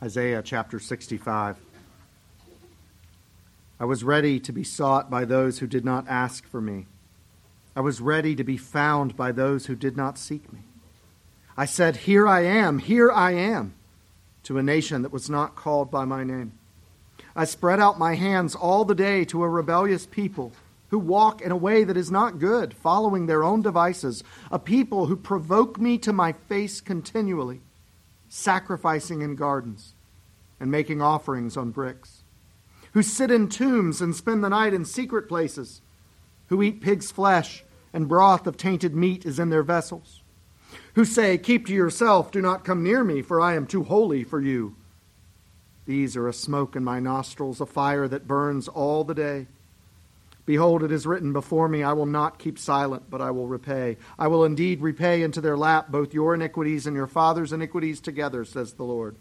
Isaiah chapter 65. I was ready to be sought by those who did not ask for me. I was ready to be found by those who did not seek me. I said, Here I am, here I am, to a nation that was not called by my name. I spread out my hands all the day to a rebellious people who walk in a way that is not good, following their own devices, a people who provoke me to my face continually sacrificing in gardens and making offerings on bricks, who sit in tombs and spend the night in secret places, who eat pig's flesh and broth of tainted meat is in their vessels, who say, Keep to yourself, do not come near me, for I am too holy for you. These are a smoke in my nostrils, a fire that burns all the day. Behold, it is written before me, I will not keep silent, but I will repay. I will indeed repay into their lap both your iniquities and your father's iniquities together, says the Lord.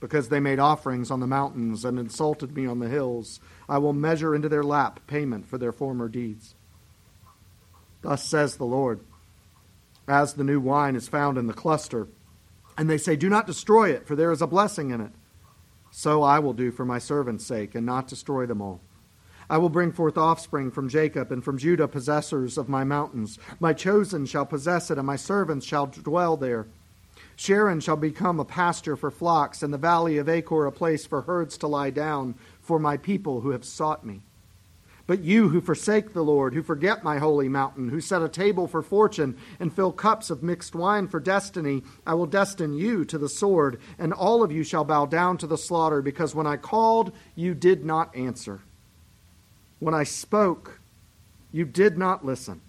Because they made offerings on the mountains and insulted me on the hills, I will measure into their lap payment for their former deeds. Thus says the Lord As the new wine is found in the cluster, and they say, Do not destroy it, for there is a blessing in it, so I will do for my servants' sake, and not destroy them all. I will bring forth offspring from Jacob, and from Judah possessors of my mountains. My chosen shall possess it, and my servants shall dwell there. Sharon shall become a pasture for flocks, and the valley of Achor a place for herds to lie down, for my people who have sought me. But you who forsake the Lord, who forget my holy mountain, who set a table for fortune and fill cups of mixed wine for destiny, I will destine you to the sword, and all of you shall bow down to the slaughter, because when I called, you did not answer. When I spoke, you did not listen,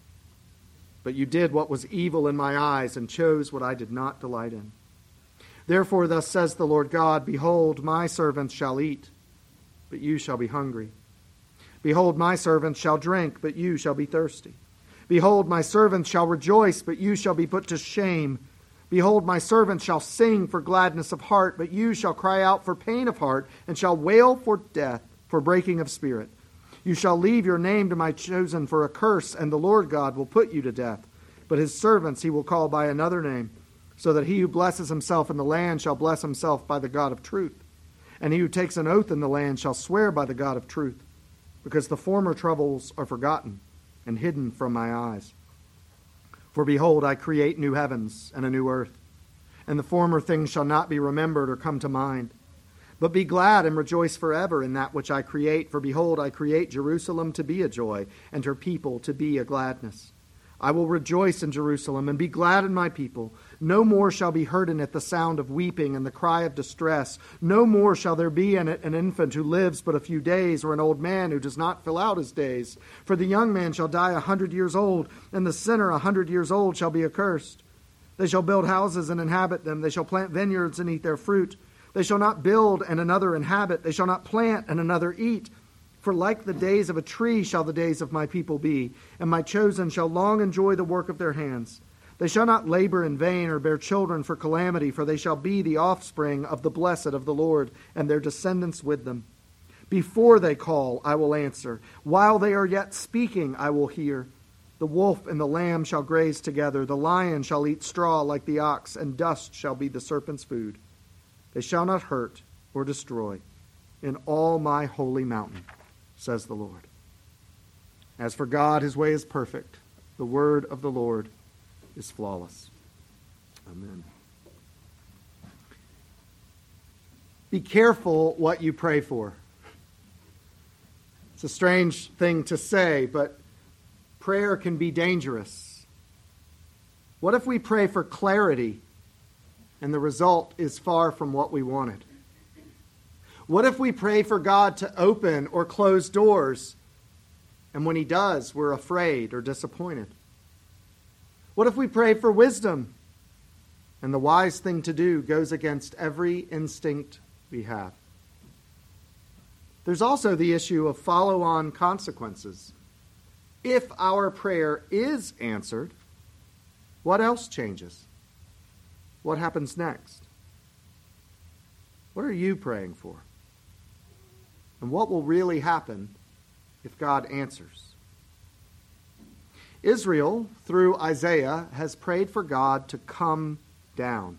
but you did what was evil in my eyes and chose what I did not delight in. Therefore, thus says the Lord God Behold, my servants shall eat, but you shall be hungry. Behold, my servants shall drink, but you shall be thirsty. Behold, my servants shall rejoice, but you shall be put to shame. Behold, my servants shall sing for gladness of heart, but you shall cry out for pain of heart, and shall wail for death, for breaking of spirit. You shall leave your name to my chosen for a curse, and the Lord God will put you to death. But his servants he will call by another name, so that he who blesses himself in the land shall bless himself by the God of truth. And he who takes an oath in the land shall swear by the God of truth, because the former troubles are forgotten and hidden from my eyes. For behold, I create new heavens and a new earth, and the former things shall not be remembered or come to mind. But be glad and rejoice forever in that which I create, for behold, I create Jerusalem to be a joy, and her people to be a gladness. I will rejoice in Jerusalem and be glad in my people. No more shall be heard in it the sound of weeping and the cry of distress. No more shall there be in it an infant who lives but a few days, or an old man who does not fill out his days. For the young man shall die a hundred years old, and the sinner a hundred years old shall be accursed. They shall build houses and inhabit them. They shall plant vineyards and eat their fruit. They shall not build and another inhabit. They shall not plant and another eat. For like the days of a tree shall the days of my people be, and my chosen shall long enjoy the work of their hands. They shall not labor in vain or bear children for calamity, for they shall be the offspring of the blessed of the Lord, and their descendants with them. Before they call, I will answer. While they are yet speaking, I will hear. The wolf and the lamb shall graze together. The lion shall eat straw like the ox, and dust shall be the serpent's food. They shall not hurt or destroy in all my holy mountain, says the Lord. As for God, his way is perfect. The word of the Lord is flawless. Amen. Be careful what you pray for. It's a strange thing to say, but prayer can be dangerous. What if we pray for clarity and the result is far from what we wanted? What if we pray for God to open or close doors, and when He does, we're afraid or disappointed? What if we pray for wisdom, and the wise thing to do goes against every instinct we have? There's also the issue of follow on consequences. If our prayer is answered, what else changes? What happens next? What are you praying for? And what will really happen if God answers? Israel, through Isaiah, has prayed for God to come down.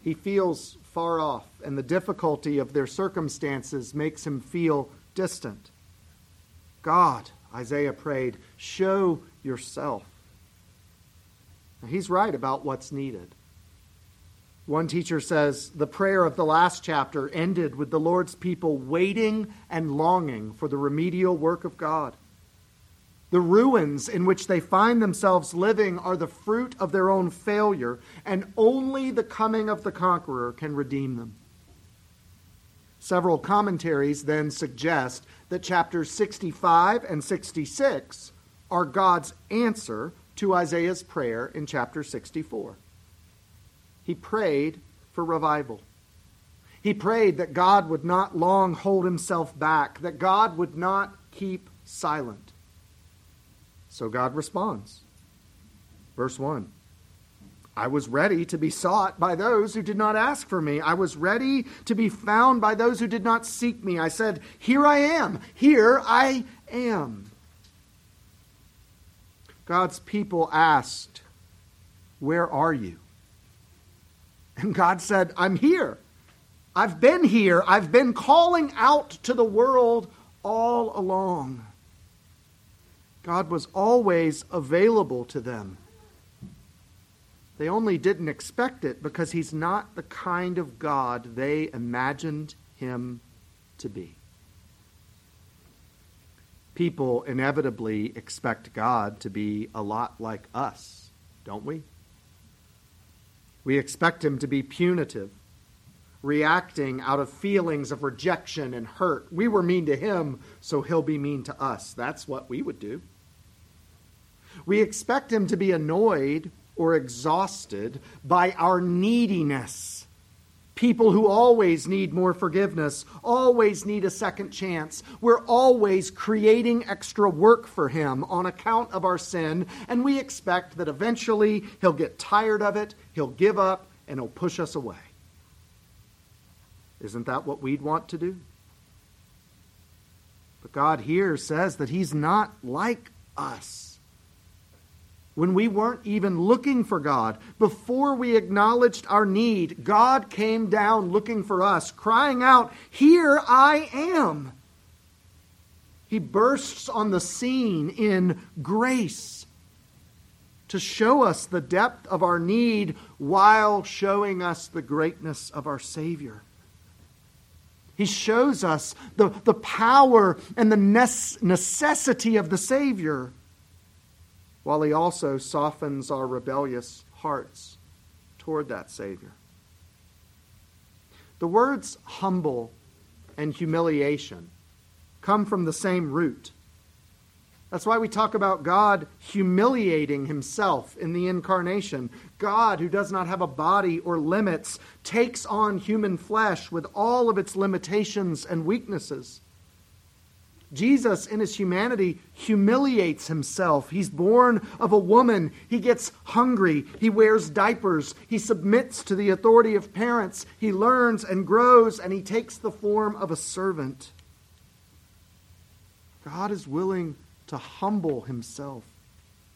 He feels far off, and the difficulty of their circumstances makes him feel distant. God, Isaiah prayed, show yourself. Now, he's right about what's needed. One teacher says the prayer of the last chapter ended with the Lord's people waiting and longing for the remedial work of God. The ruins in which they find themselves living are the fruit of their own failure, and only the coming of the conqueror can redeem them. Several commentaries then suggest that chapters 65 and 66 are God's answer to Isaiah's prayer in chapter 64. He prayed for revival. He prayed that God would not long hold himself back, that God would not keep silent. So God responds. Verse 1 I was ready to be sought by those who did not ask for me. I was ready to be found by those who did not seek me. I said, Here I am. Here I am. God's people asked, Where are you? And God said, I'm here. I've been here. I've been calling out to the world all along. God was always available to them. They only didn't expect it because he's not the kind of God they imagined him to be. People inevitably expect God to be a lot like us, don't we? We expect him to be punitive, reacting out of feelings of rejection and hurt. We were mean to him, so he'll be mean to us. That's what we would do. We expect him to be annoyed or exhausted by our neediness. People who always need more forgiveness, always need a second chance. We're always creating extra work for him on account of our sin, and we expect that eventually he'll get tired of it, he'll give up, and he'll push us away. Isn't that what we'd want to do? But God here says that he's not like us when we weren't even looking for God. Before we acknowledged our need, God came down looking for us, crying out, Here I am. He bursts on the scene in grace to show us the depth of our need while showing us the greatness of our Savior. He shows us the, the power and the necessity of the Savior while he also softens our rebellious hearts toward that Savior. The words humble and humiliation come from the same root. That's why we talk about God humiliating himself in the incarnation. God, who does not have a body or limits, takes on human flesh with all of its limitations and weaknesses. Jesus, in his humanity, humiliates himself. He's born of a woman. He gets hungry. He wears diapers. He submits to the authority of parents. He learns and grows, and he takes the form of a servant. God is willing to humble himself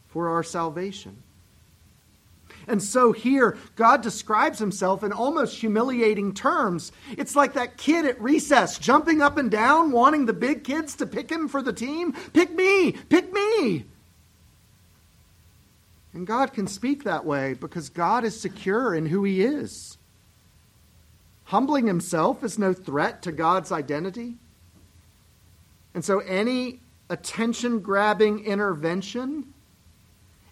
for our salvation. And so here, God describes himself in almost humiliating terms. It's like that kid at recess jumping up and down, wanting the big kids to pick him for the team. Pick me! Pick me! And God can speak that way because God is secure in who he is. Humbling himself is no threat to God's identity. And so any attention grabbing intervention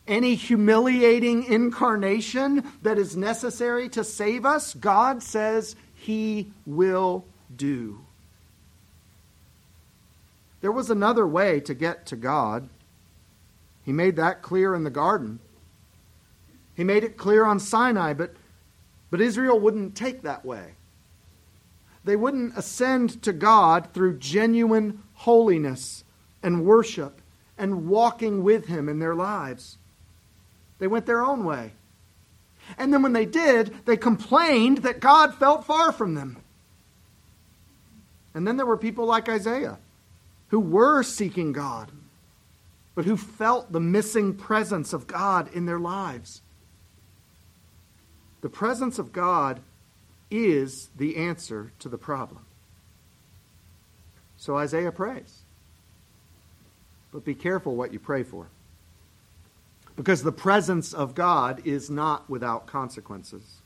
any humiliating incarnation that is necessary to save us, God says He will do. There was another way to get to God. He made that clear in the garden. He made it clear on Sinai, but, but Israel wouldn't take that way. They wouldn't ascend to God through genuine holiness and worship and walking with Him in their lives. They went their own way. And then when they did, they complained that God felt far from them. And then there were people like Isaiah who were seeking God, but who felt the missing presence of God in their lives. The presence of God is the answer to the problem. So Isaiah prays. But be careful what you pray for. Because the presence of God is not without consequences.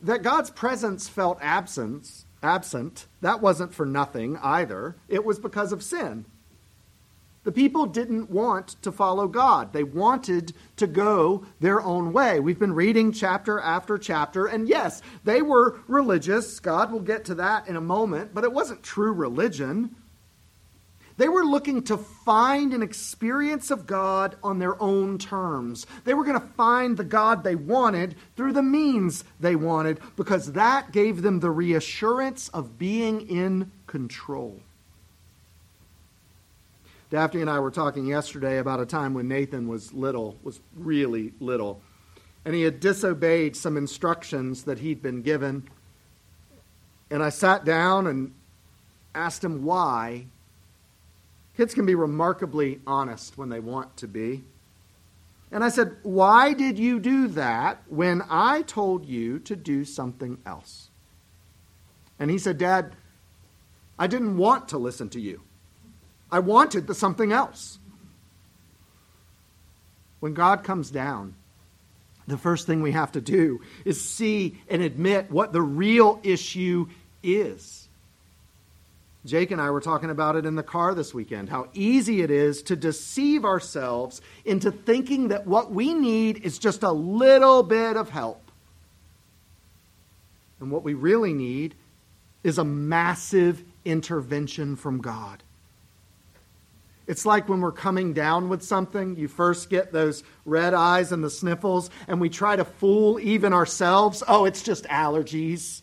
That God's presence felt absence, absent, that wasn't for nothing either. It was because of sin. The people didn't want to follow God. They wanted to go their own way. We've been reading chapter after chapter, and yes, they were religious. God will get to that in a moment, but it wasn't true religion. They were looking to find an experience of God on their own terms. They were going to find the God they wanted through the means they wanted because that gave them the reassurance of being in control. Daphne and I were talking yesterday about a time when Nathan was little, was really little, and he had disobeyed some instructions that he'd been given. And I sat down and asked him why. Kids can be remarkably honest when they want to be. And I said, Why did you do that when I told you to do something else? And he said, Dad, I didn't want to listen to you. I wanted the something else. When God comes down, the first thing we have to do is see and admit what the real issue is. Jake and I were talking about it in the car this weekend how easy it is to deceive ourselves into thinking that what we need is just a little bit of help. And what we really need is a massive intervention from God. It's like when we're coming down with something, you first get those red eyes and the sniffles, and we try to fool even ourselves. Oh, it's just allergies.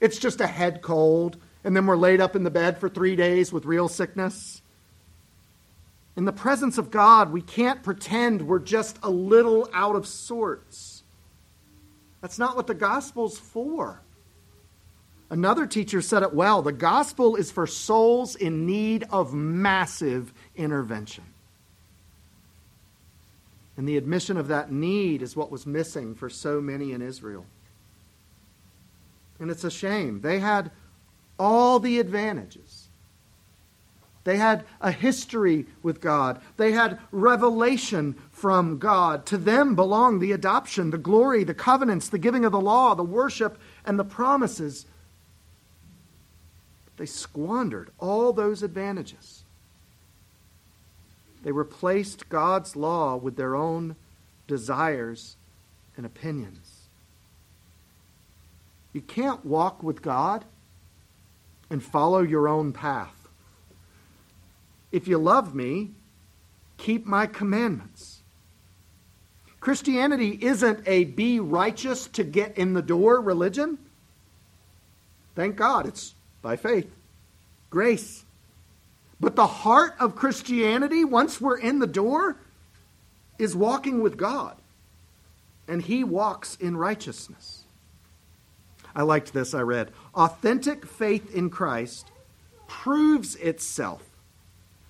It's just a head cold. And then we're laid up in the bed for three days with real sickness. In the presence of God, we can't pretend we're just a little out of sorts. That's not what the gospel's for. Another teacher said it well the gospel is for souls in need of massive intervention. And the admission of that need is what was missing for so many in Israel. And it's a shame. They had all the advantages. They had a history with God. They had revelation from God. To them belonged the adoption, the glory, the covenants, the giving of the law, the worship, and the promises. They squandered all those advantages. They replaced God's law with their own desires and opinions. You can't walk with God and follow your own path. If you love me, keep my commandments. Christianity isn't a be righteous to get in the door religion. Thank God, it's by faith, grace. But the heart of Christianity, once we're in the door, is walking with God. And He walks in righteousness. I liked this, I read. Authentic faith in Christ proves itself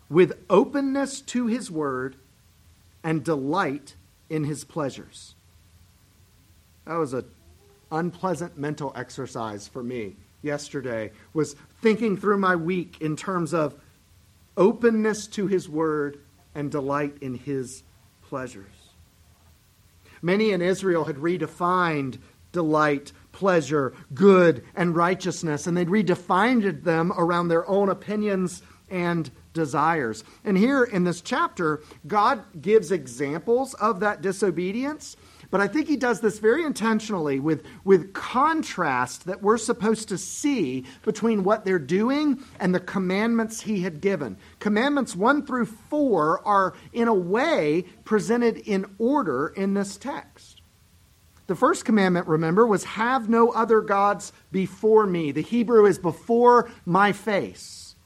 with openness to His Word and delight in His pleasures. That was an unpleasant mental exercise for me yesterday was thinking through my week in terms of openness to His Word, and delight in His pleasures. Many in Israel had redefined delight, pleasure, good, and righteousness, and they'd redefined them around their own opinions and desires. And here in this chapter, God gives examples of that disobedience but I think he does this very intentionally with, with contrast that we're supposed to see between what they're doing and the commandments he had given. Commandments 1 through 4 are, in a way, presented in order in this text. The first commandment, remember, was have no other gods before me. The Hebrew is before my face.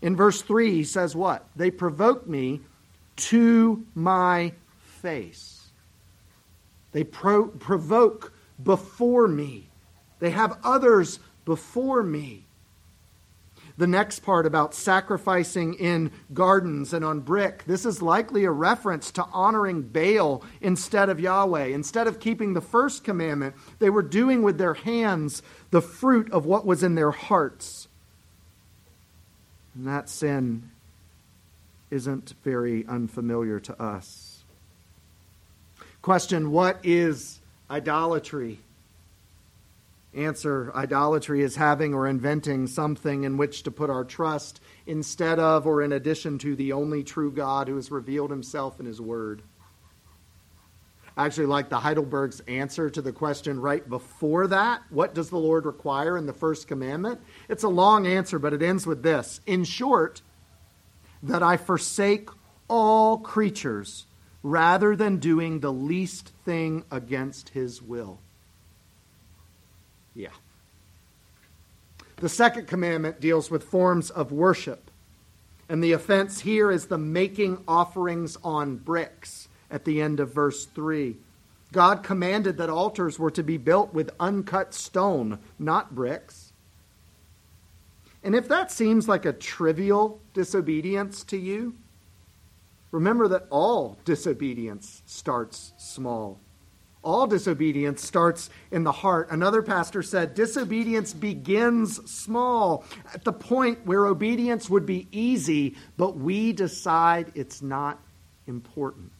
In verse 3, he says what? They provoke me to my face. They pro- provoke before me. They have others before me. The next part about sacrificing in gardens and on brick, this is likely a reference to honoring Baal instead of Yahweh. Instead of keeping the first commandment, they were doing with their hands the fruit of what was in their hearts. And that sin isn't very unfamiliar to us. Question What is idolatry? Answer Idolatry is having or inventing something in which to put our trust instead of or in addition to the only true God who has revealed himself in his word. I actually like the Heidelberg's answer to the question right before that. What does the Lord require in the first commandment? It's a long answer, but it ends with this In short, that I forsake all creatures rather than doing the least thing against his will. Yeah. The second commandment deals with forms of worship. And the offense here is the making offerings on bricks at the end of verse 3. God commanded that altars were to be built with uncut stone, not bricks. And if that seems like a trivial disobedience to you, remember that all disobedience starts small. All disobedience starts in the heart. Another pastor said disobedience begins small, at the point where obedience would be easy, but we decide it's not important.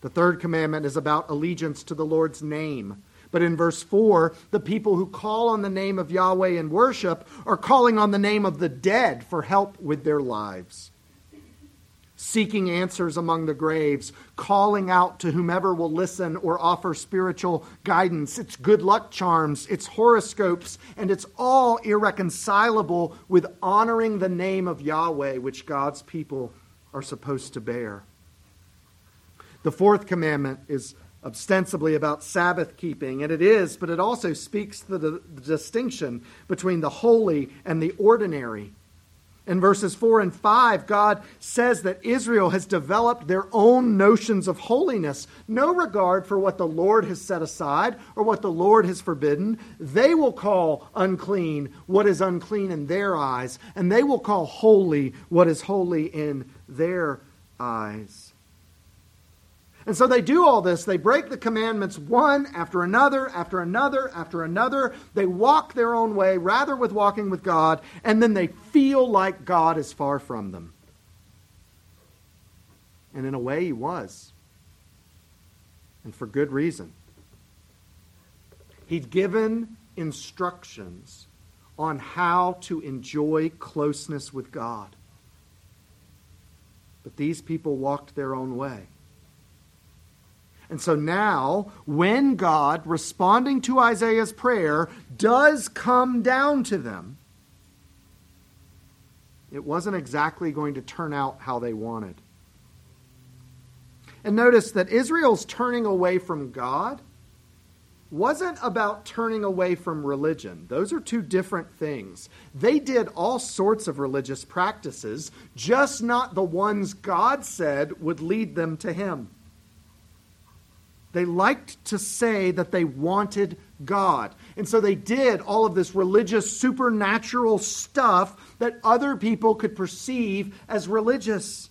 The third commandment is about allegiance to the Lord's name. But in verse 4, the people who call on the name of Yahweh in worship are calling on the name of the dead for help with their lives seeking answers among the graves, calling out to whomever will listen or offer spiritual guidance. It's good luck charms, it's horoscopes, and it's all irreconcilable with honoring the name of Yahweh, which God's people are supposed to bear. The fourth commandment is ostensibly about Sabbath keeping, and it is, but it also speaks to the, the distinction between the holy and the ordinary. In verses 4 and 5, God says that Israel has developed their own notions of holiness, no regard for what the Lord has set aside or what the Lord has forbidden. They will call unclean what is unclean in their eyes, and they will call holy what is holy in their eyes. And so they do all this. They break the commandments one after another, after another, after another. They walk their own way rather with walking with God, and then they feel like God is far from them. And in a way, he was. And for good reason. He'd given instructions on how to enjoy closeness with God. But these people walked their own way. And so now, when God, responding to Isaiah's prayer, does come down to them, it wasn't exactly going to turn out how they wanted. And notice that Israel's turning away from God wasn't about turning away from religion. Those are two different things. They did all sorts of religious practices, just not the ones God said would lead them to Him. They liked to say that they wanted God. And so they did all of this religious, supernatural stuff that other people could perceive as religious.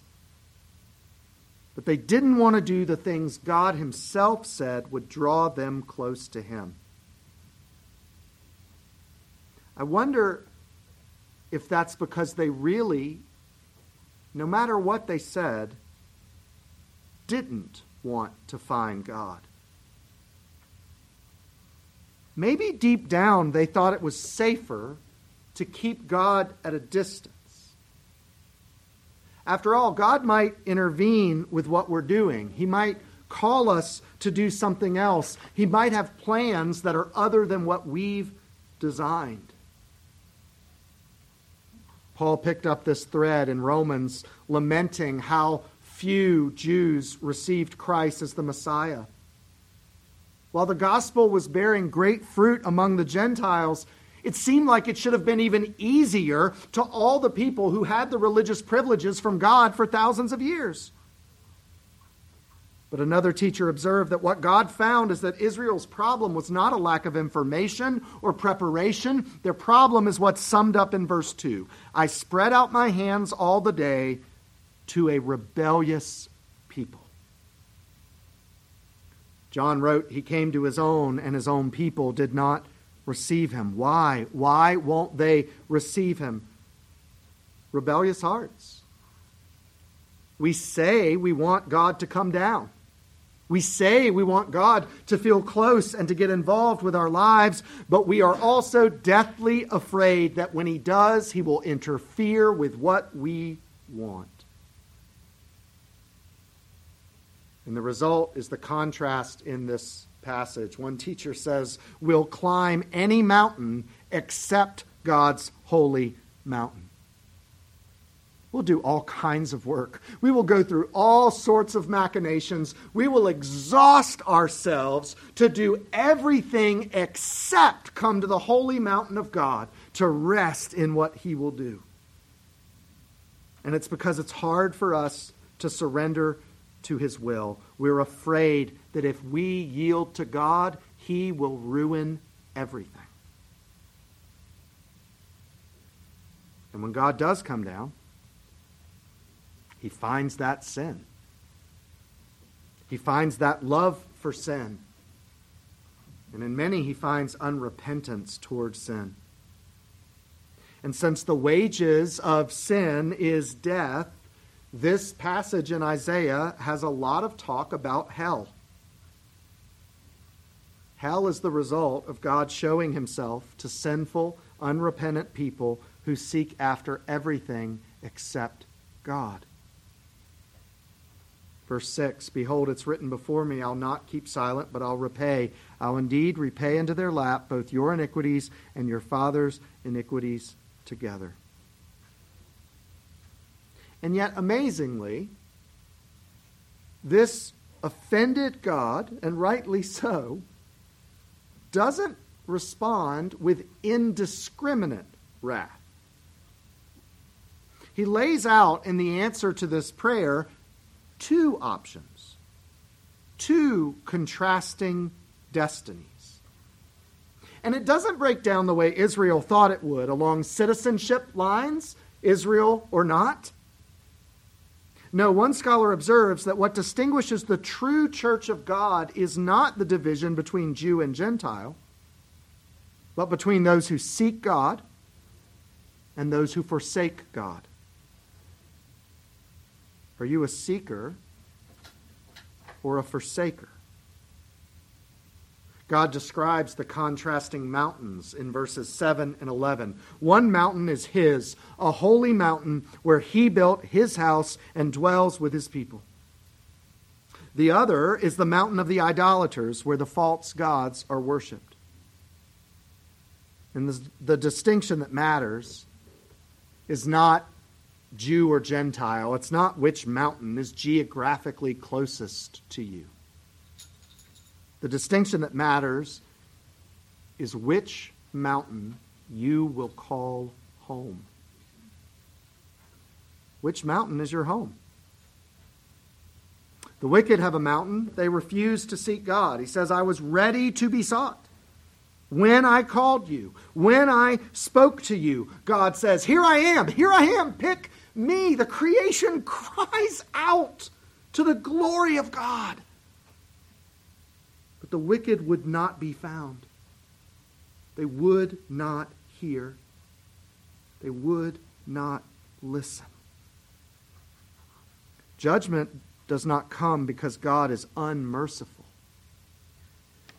But they didn't want to do the things God Himself said would draw them close to Him. I wonder if that's because they really, no matter what they said, didn't want to find God. Maybe deep down they thought it was safer to keep God at a distance. After all, God might intervene with what we're doing. He might call us to do something else. He might have plans that are other than what we've designed. Paul picked up this thread in Romans, lamenting how few Jews received Christ as the Messiah. While the gospel was bearing great fruit among the Gentiles, it seemed like it should have been even easier to all the people who had the religious privileges from God for thousands of years. But another teacher observed that what God found is that Israel's problem was not a lack of information or preparation. Their problem is what's summed up in verse 2 I spread out my hands all the day to a rebellious people. John wrote, He came to his own, and his own people did not receive him. Why? Why won't they receive him? Rebellious hearts. We say we want God to come down. We say we want God to feel close and to get involved with our lives, but we are also deathly afraid that when He does, He will interfere with what we want. And the result is the contrast in this passage. One teacher says, We'll climb any mountain except God's holy mountain. We'll do all kinds of work. We will go through all sorts of machinations. We will exhaust ourselves to do everything except come to the holy mountain of God to rest in what He will do. And it's because it's hard for us to surrender to His will. We're afraid that if we yield to God, He will ruin everything. And when God does come down, he finds that sin. He finds that love for sin. And in many, he finds unrepentance towards sin. And since the wages of sin is death, this passage in Isaiah has a lot of talk about hell. Hell is the result of God showing himself to sinful, unrepentant people who seek after everything except God. Verse 6 Behold, it's written before me, I'll not keep silent, but I'll repay. I'll indeed repay into their lap both your iniquities and your father's iniquities together. And yet, amazingly, this offended God, and rightly so, doesn't respond with indiscriminate wrath. He lays out in the answer to this prayer two options, two contrasting destinies. And it doesn't break down the way Israel thought it would along citizenship lines, Israel or not. No, one scholar observes that what distinguishes the true church of God is not the division between Jew and Gentile, but between those who seek God and those who forsake God. Are you a seeker or a forsaker? God describes the contrasting mountains in verses 7 and 11. One mountain is His, a holy mountain where He built His house and dwells with His people. The other is the mountain of the idolaters where the false gods are worshiped. And the, the distinction that matters is not Jew or Gentile. It's not which mountain is geographically closest to you. The distinction that matters is which mountain you will call home. Which mountain is your home? The wicked have a mountain. They refuse to seek God. He says, I was ready to be sought. When I called you, when I spoke to you, God says, Here I am, here I am, pick me. The creation cries out to the glory of God. But the wicked would not be found. They would not hear. They would not listen. Judgment does not come because God is unmerciful.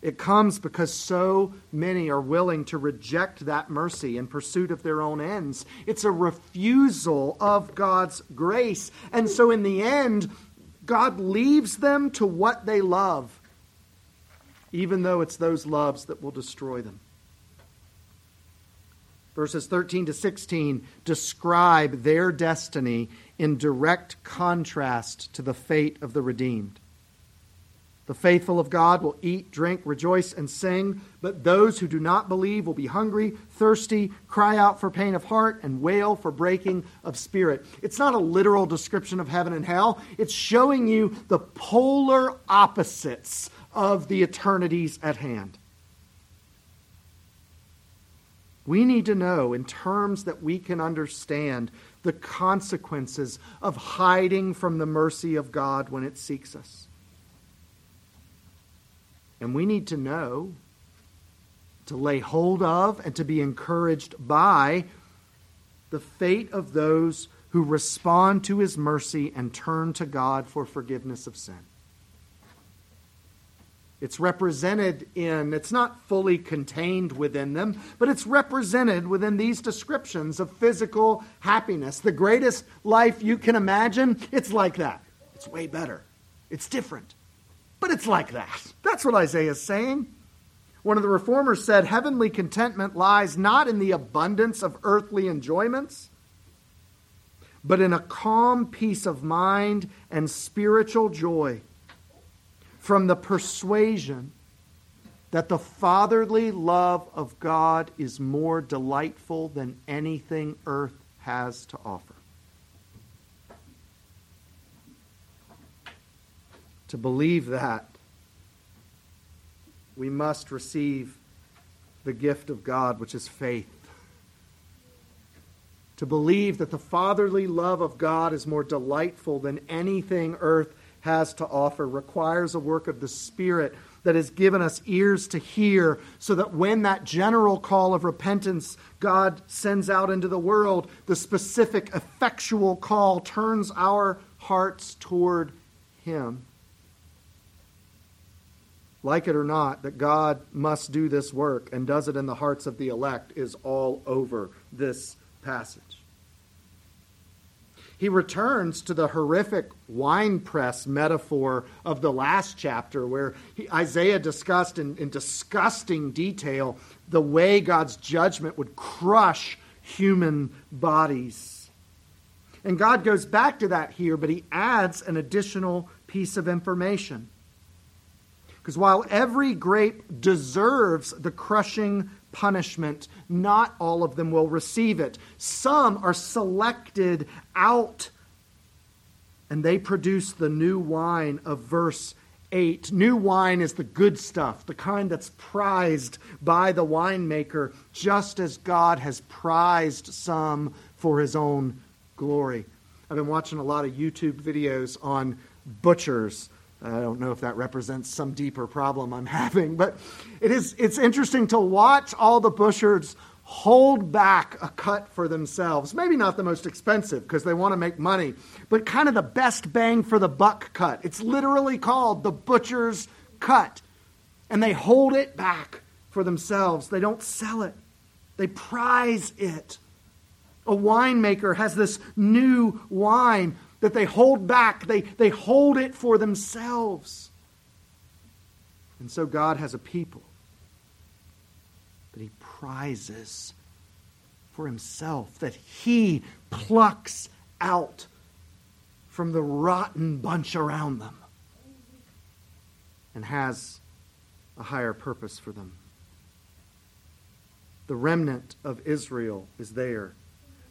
It comes because so many are willing to reject that mercy in pursuit of their own ends. It's a refusal of God's grace. And so, in the end, God leaves them to what they love, even though it's those loves that will destroy them. Verses 13 to 16 describe their destiny in direct contrast to the fate of the redeemed. The faithful of God will eat, drink, rejoice, and sing, but those who do not believe will be hungry, thirsty, cry out for pain of heart, and wail for breaking of spirit. It's not a literal description of heaven and hell, it's showing you the polar opposites of the eternities at hand. We need to know, in terms that we can understand, the consequences of hiding from the mercy of God when it seeks us. And we need to know, to lay hold of, and to be encouraged by the fate of those who respond to his mercy and turn to God for forgiveness of sin. It's represented in, it's not fully contained within them, but it's represented within these descriptions of physical happiness. The greatest life you can imagine, it's like that. It's way better. It's different. But it's like that. That's what Isaiah is saying. One of the reformers said heavenly contentment lies not in the abundance of earthly enjoyments, but in a calm peace of mind and spiritual joy from the persuasion that the fatherly love of God is more delightful than anything earth has to offer. To believe that, we must receive the gift of God, which is faith. To believe that the fatherly love of God is more delightful than anything earth has to offer requires a work of the Spirit that has given us ears to hear, so that when that general call of repentance God sends out into the world, the specific, effectual call turns our hearts toward Him like it or not, that God must do this work and does it in the hearts of the elect is all over this passage. He returns to the horrific winepress metaphor of the last chapter, where he, Isaiah discussed in, in disgusting detail the way God's judgment would crush human bodies. And God goes back to that here, but he adds an additional piece of information. Because while every grape deserves the crushing punishment, not all of them will receive it. Some are selected out, and they produce the new wine of verse 8. New wine is the good stuff, the kind that's prized by the winemaker, just as God has prized some for his own glory. I've been watching a lot of YouTube videos on butchers I don't know if that represents some deeper problem I'm having, but it is, it's interesting to watch all the butchers hold back a cut for themselves. Maybe not the most expensive because they want to make money, but kind of the best bang for the buck cut. It's literally called the butcher's cut. And they hold it back for themselves. They don't sell it, they prize it. A winemaker has this new wine that they hold back, they, they hold it for themselves. And so God has a people that he prizes for himself, that he plucks out from the rotten bunch around them and has a higher purpose for them. The remnant of Israel is there.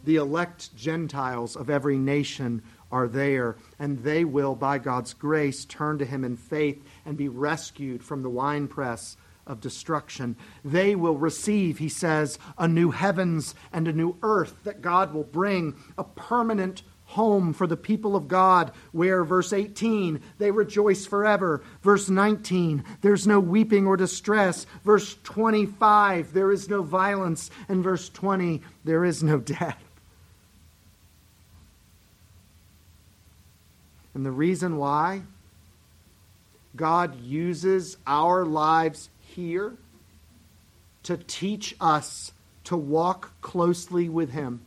The elect Gentiles of every nation are there, and they will, by God's grace, turn to Him in faith and be rescued from the winepress of destruction. They will receive, he says, a new heavens and a new earth that God will bring, a permanent home for the people of God, where, verse 18, they rejoice forever. Verse 19, there's no weeping or distress. Verse 25, there is no violence. And verse 20, there is no death. And the reason why? God uses our lives here to teach us to walk closely with Him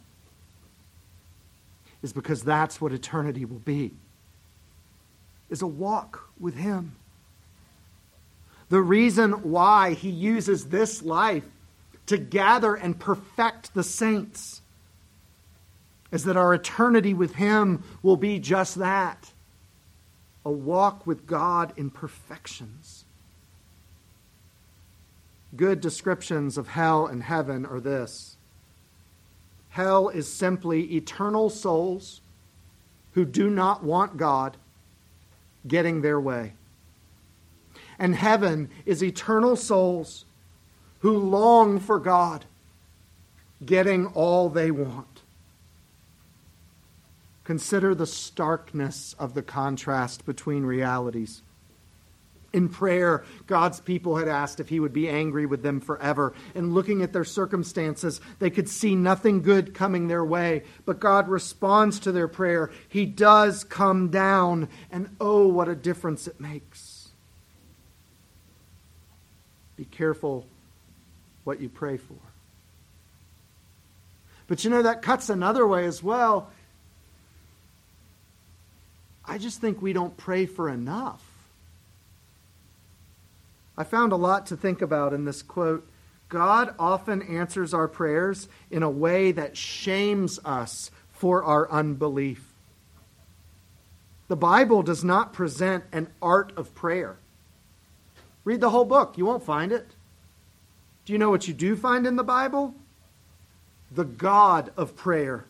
is because that's what eternity will be is a walk with him. The reason why he uses this life to gather and perfect the saints is that our eternity with him will be just that a walk with God in perfections. Good descriptions of hell and heaven are this Hell is simply eternal souls who do not want God getting their way. And heaven is eternal souls who long for God getting all they want. Consider the starkness of the contrast between realities. In prayer, God's people had asked if he would be angry with them forever. And looking at their circumstances, they could see nothing good coming their way. But God responds to their prayer. He does come down, and oh, what a difference it makes. Be careful what you pray for. But you know, that cuts another way as well. I just think we don't pray for enough. I found a lot to think about in this quote. God often answers our prayers in a way that shames us for our unbelief. The Bible does not present an art of prayer. Read the whole book, you won't find it. Do you know what you do find in the Bible? The God of prayer,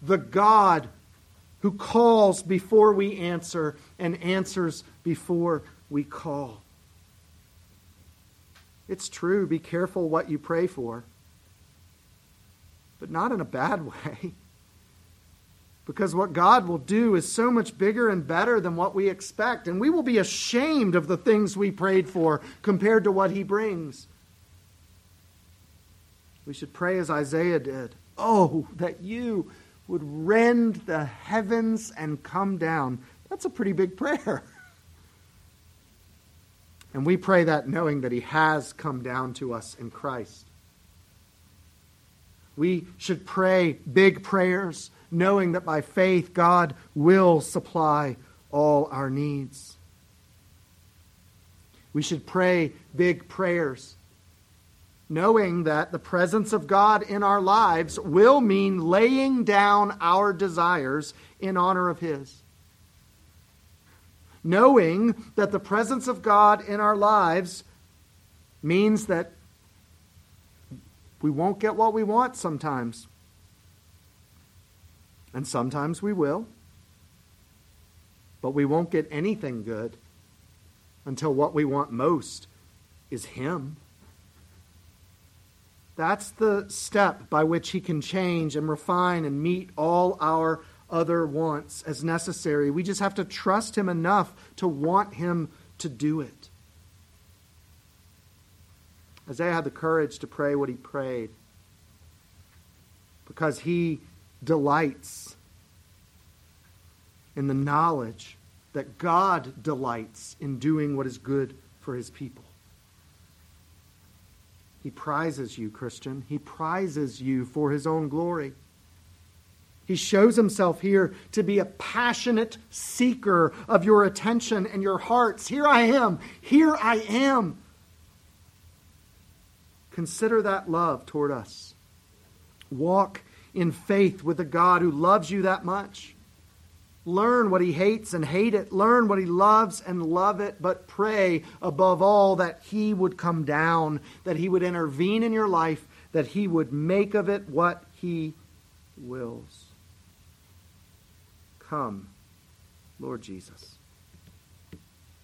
the God who calls before we answer and answers before we call. It's true, be careful what you pray for, but not in a bad way. Because what God will do is so much bigger and better than what we expect, and we will be ashamed of the things we prayed for compared to what He brings. We should pray as Isaiah did Oh, that you would rend the heavens and come down. That's a pretty big prayer. And we pray that knowing that He has come down to us in Christ. We should pray big prayers, knowing that by faith God will supply all our needs. We should pray big prayers, knowing that the presence of God in our lives will mean laying down our desires in honor of His knowing that the presence of God in our lives means that we won't get what we want sometimes. And sometimes we will. But we won't get anything good until what we want most is Him. That's the step by which He can change and refine and meet all our other wants as necessary. We just have to trust Him enough to want Him to do it. Isaiah had the courage to pray what he prayed because he delights in the knowledge that God delights in doing what is good for his people. He prizes you, Christian. He prizes you for his own glory. He shows himself here to be a passionate seeker of your attention and your hearts. Here I am. Here I am. Consider that love toward us. Walk in faith with a God who loves you that much. Learn what he hates and hate it. Learn what he loves and love it. But pray above all that he would come down, that he would intervene in your life, that he would make of it what he wills. Come, Lord Jesus.